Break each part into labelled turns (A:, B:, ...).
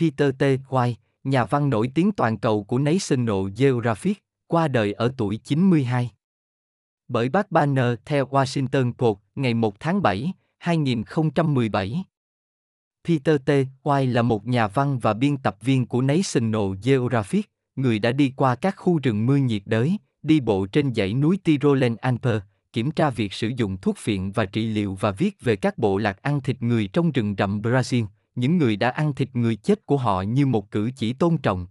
A: Peter T. White, nhà văn nổi tiếng toàn cầu của National Geographic, qua đời ở tuổi 92. Bởi bác Banner theo Washington Post ngày 1 tháng 7, 2017. Peter T. White là một nhà văn và biên tập viên của National Geographic, người đã đi qua các khu rừng mưa nhiệt đới, đi bộ trên dãy núi Tyrolean Alper, kiểm tra việc sử dụng thuốc phiện và trị liệu và viết về các bộ lạc ăn thịt người trong rừng rậm Brazil, những người đã ăn thịt người chết của họ như một cử chỉ tôn trọng.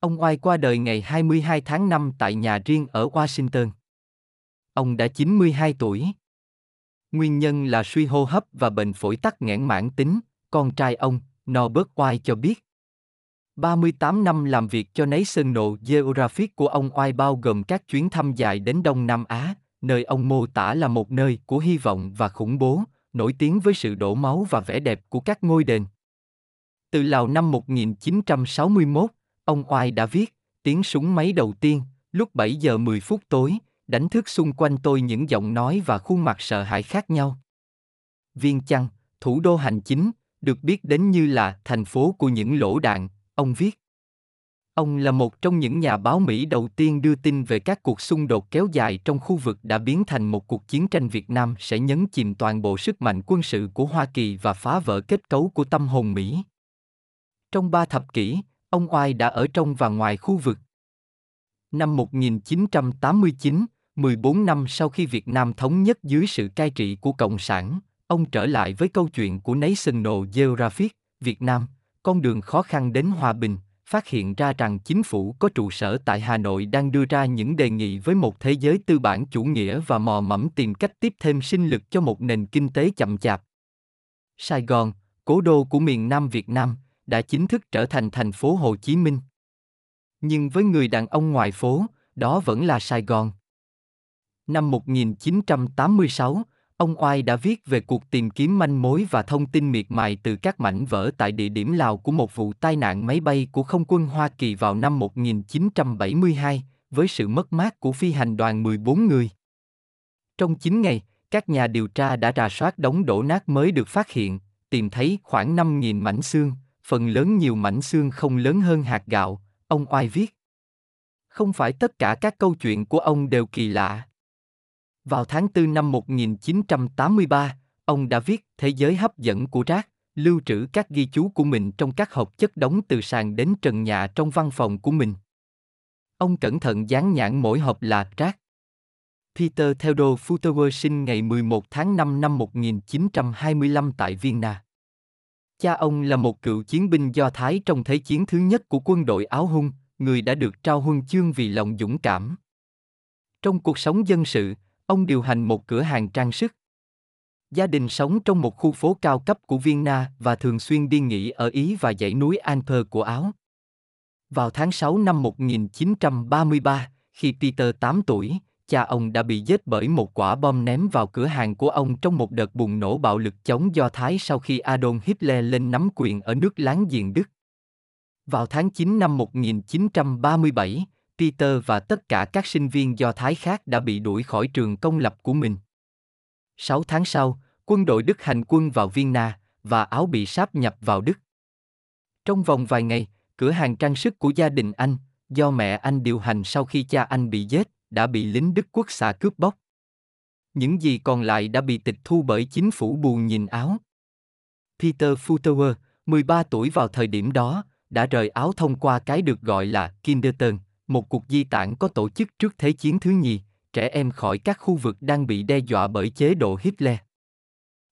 A: Ông Oai qua đời ngày 22 tháng 5 tại nhà riêng ở Washington. Ông đã 92 tuổi. Nguyên nhân là suy hô hấp và bệnh phổi tắc nghẽn mãn tính, con trai ông, Norbert Oai cho biết. 38 năm làm việc cho National Geographic của ông Oai bao gồm các chuyến thăm dài đến Đông Nam Á, nơi ông mô tả là một nơi của hy vọng và khủng bố, nổi tiếng với sự đổ máu và vẻ đẹp của các ngôi đền. Từ Lào năm 1961, ông Oai đã viết, tiếng súng máy đầu tiên, lúc 7 giờ 10 phút tối, đánh thức xung quanh tôi những giọng nói và khuôn mặt sợ hãi khác nhau. Viên Chăn, thủ đô hành chính, được biết đến như là thành phố của những lỗ đạn, ông viết. Ông là một trong những nhà báo Mỹ đầu tiên đưa tin về các cuộc xung đột kéo dài trong khu vực đã biến thành một cuộc chiến tranh Việt Nam sẽ nhấn chìm toàn bộ sức mạnh quân sự của Hoa Kỳ và phá vỡ kết cấu của tâm hồn Mỹ. Trong ba thập kỷ, ông Oai đã ở trong và ngoài khu vực. Năm 1989, 14 năm sau khi Việt Nam thống nhất dưới sự cai trị của Cộng sản, ông trở lại với câu chuyện của National Geographic, Việt Nam, con đường khó khăn đến hòa bình, phát hiện ra rằng chính phủ có trụ sở tại Hà Nội đang đưa ra những đề nghị với một thế giới tư bản chủ nghĩa và mò mẫm tìm cách tiếp thêm sinh lực cho một nền kinh tế chậm chạp. Sài Gòn, cố đô của miền Nam Việt Nam, đã chính thức trở thành thành phố Hồ Chí Minh. Nhưng với người đàn ông ngoài phố, đó vẫn là Sài Gòn. Năm 1986, ông Oai đã viết về cuộc tìm kiếm manh mối và thông tin miệt mài từ các mảnh vỡ tại địa điểm Lào của một vụ tai nạn máy bay của không quân Hoa Kỳ vào năm 1972, với sự mất mát của phi hành đoàn 14 người. Trong 9 ngày, các nhà điều tra đã rà soát đống đổ nát mới được phát hiện, tìm thấy khoảng 5.000 mảnh xương, phần lớn nhiều mảnh xương không lớn hơn hạt gạo, ông Oai viết. Không phải tất cả các câu chuyện của ông đều kỳ lạ. Vào tháng 4 năm 1983, ông đã viết Thế giới hấp dẫn của rác, lưu trữ các ghi chú của mình trong các hộp chất đóng từ sàn đến trần nhà trong văn phòng của mình. Ông cẩn thận dán nhãn mỗi hộp là rác. Peter Theodore Futower sinh ngày 11 tháng 5 năm 1925 tại Vienna. Cha ông là một cựu chiến binh Do Thái trong Thế chiến thứ nhất của quân đội áo hung, người đã được trao huân chương vì lòng dũng cảm. Trong cuộc sống dân sự, ông điều hành một cửa hàng trang sức. Gia đình sống trong một khu phố cao cấp của Vienna và thường xuyên đi nghỉ ở Ý và dãy núi Alper của Áo. Vào tháng 6 năm 1933, khi Peter 8 tuổi, cha ông đã bị giết bởi một quả bom ném vào cửa hàng của ông trong một đợt bùng nổ bạo lực chống Do Thái sau khi Adolf Hitler lên nắm quyền ở nước láng giềng Đức. Vào tháng 9 năm 1937, Peter và tất cả các sinh viên Do Thái khác đã bị đuổi khỏi trường công lập của mình. Sáu tháng sau, quân đội Đức hành quân vào Vienna, và Áo bị sáp nhập vào Đức. Trong vòng vài ngày, cửa hàng trang sức của gia đình anh, do mẹ anh điều hành sau khi cha anh bị giết, đã bị lính Đức quốc xã cướp bóc. Những gì còn lại đã bị tịch thu bởi chính phủ buồn nhìn Áo. Peter Futterer, 13 tuổi vào thời điểm đó, đã rời Áo thông qua cái được gọi là Kinderton, một cuộc di tản có tổ chức trước Thế chiến thứ nhì, trẻ em khỏi các khu vực đang bị đe dọa bởi chế độ Hitler.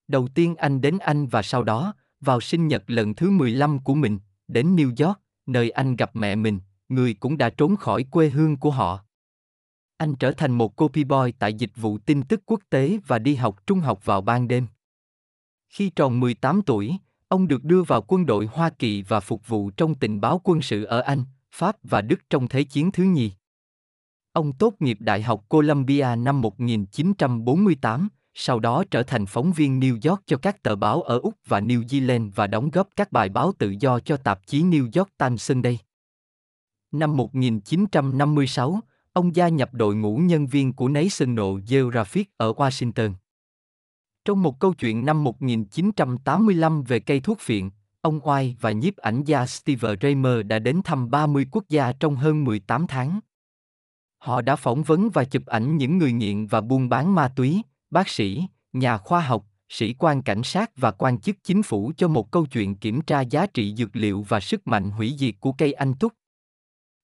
A: Đầu tiên anh đến Anh và sau đó, vào sinh nhật lần thứ 15 của mình, đến New York, nơi anh gặp mẹ mình, người cũng đã trốn khỏi quê hương của họ. Anh trở thành một copy boy tại dịch vụ tin tức quốc tế và đi học trung học vào ban đêm. Khi tròn 18 tuổi, ông được đưa vào quân đội Hoa Kỳ và phục vụ trong tình báo quân sự ở Anh, Pháp và Đức trong Thế chiến thứ nhì. Ông tốt nghiệp Đại học Columbia năm 1948, sau đó trở thành phóng viên New York cho các tờ báo ở Úc và New Zealand và đóng góp các bài báo tự do cho tạp chí New York Times Sunday. Năm 1956, ông gia nhập đội ngũ nhân viên của National Geographic ở Washington. Trong một câu chuyện năm 1985 về cây thuốc phiện, ông Oai và nhiếp ảnh gia Steve Raymer đã đến thăm 30 quốc gia trong hơn 18 tháng. Họ đã phỏng vấn và chụp ảnh những người nghiện và buôn bán ma túy, bác sĩ, nhà khoa học, sĩ quan cảnh sát và quan chức chính phủ cho một câu chuyện kiểm tra giá trị dược liệu và sức mạnh hủy diệt của cây anh túc.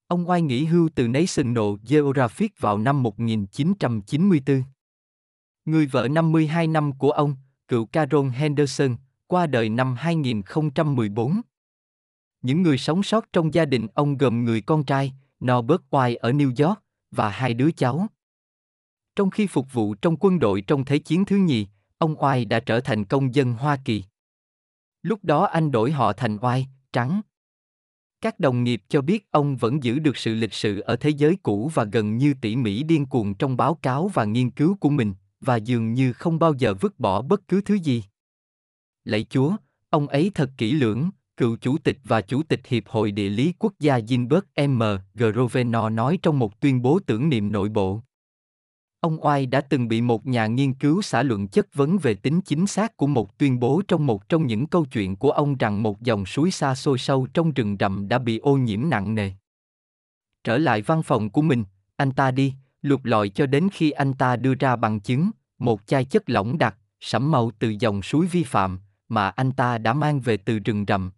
A: Ông Oai nghỉ hưu từ National Geographic vào năm 1994. Người vợ 52 năm của ông, cựu Carol Henderson, qua đời năm 2014. Những người sống sót trong gia đình ông gồm người con trai, Norbert White ở New York, và hai đứa cháu. Trong khi phục vụ trong quân đội trong Thế chiến thứ nhì, ông Oai đã trở thành công dân Hoa Kỳ. Lúc đó anh đổi họ thành Oai, trắng. Các đồng nghiệp cho biết ông vẫn giữ được sự lịch sự ở thế giới cũ và gần như tỉ mỉ điên cuồng trong báo cáo và nghiên cứu của mình, và dường như không bao giờ vứt bỏ bất cứ thứ gì. Lạy Chúa, ông ấy thật kỹ lưỡng, cựu chủ tịch và chủ tịch Hiệp hội Địa lý Quốc gia Gilbert M. Groveno nói trong một tuyên bố tưởng niệm nội bộ. Ông Oai đã từng bị một nhà nghiên cứu xã luận chất vấn về tính chính xác của một tuyên bố trong một trong những câu chuyện của ông rằng một dòng suối xa xôi sâu trong rừng rậm đã bị ô nhiễm nặng nề. Trở lại văn phòng của mình, anh ta đi, lục lọi cho đến khi anh ta đưa ra bằng chứng, một chai chất lỏng đặc, sẫm màu từ dòng suối vi phạm, mà anh ta đã mang về từ rừng rậm,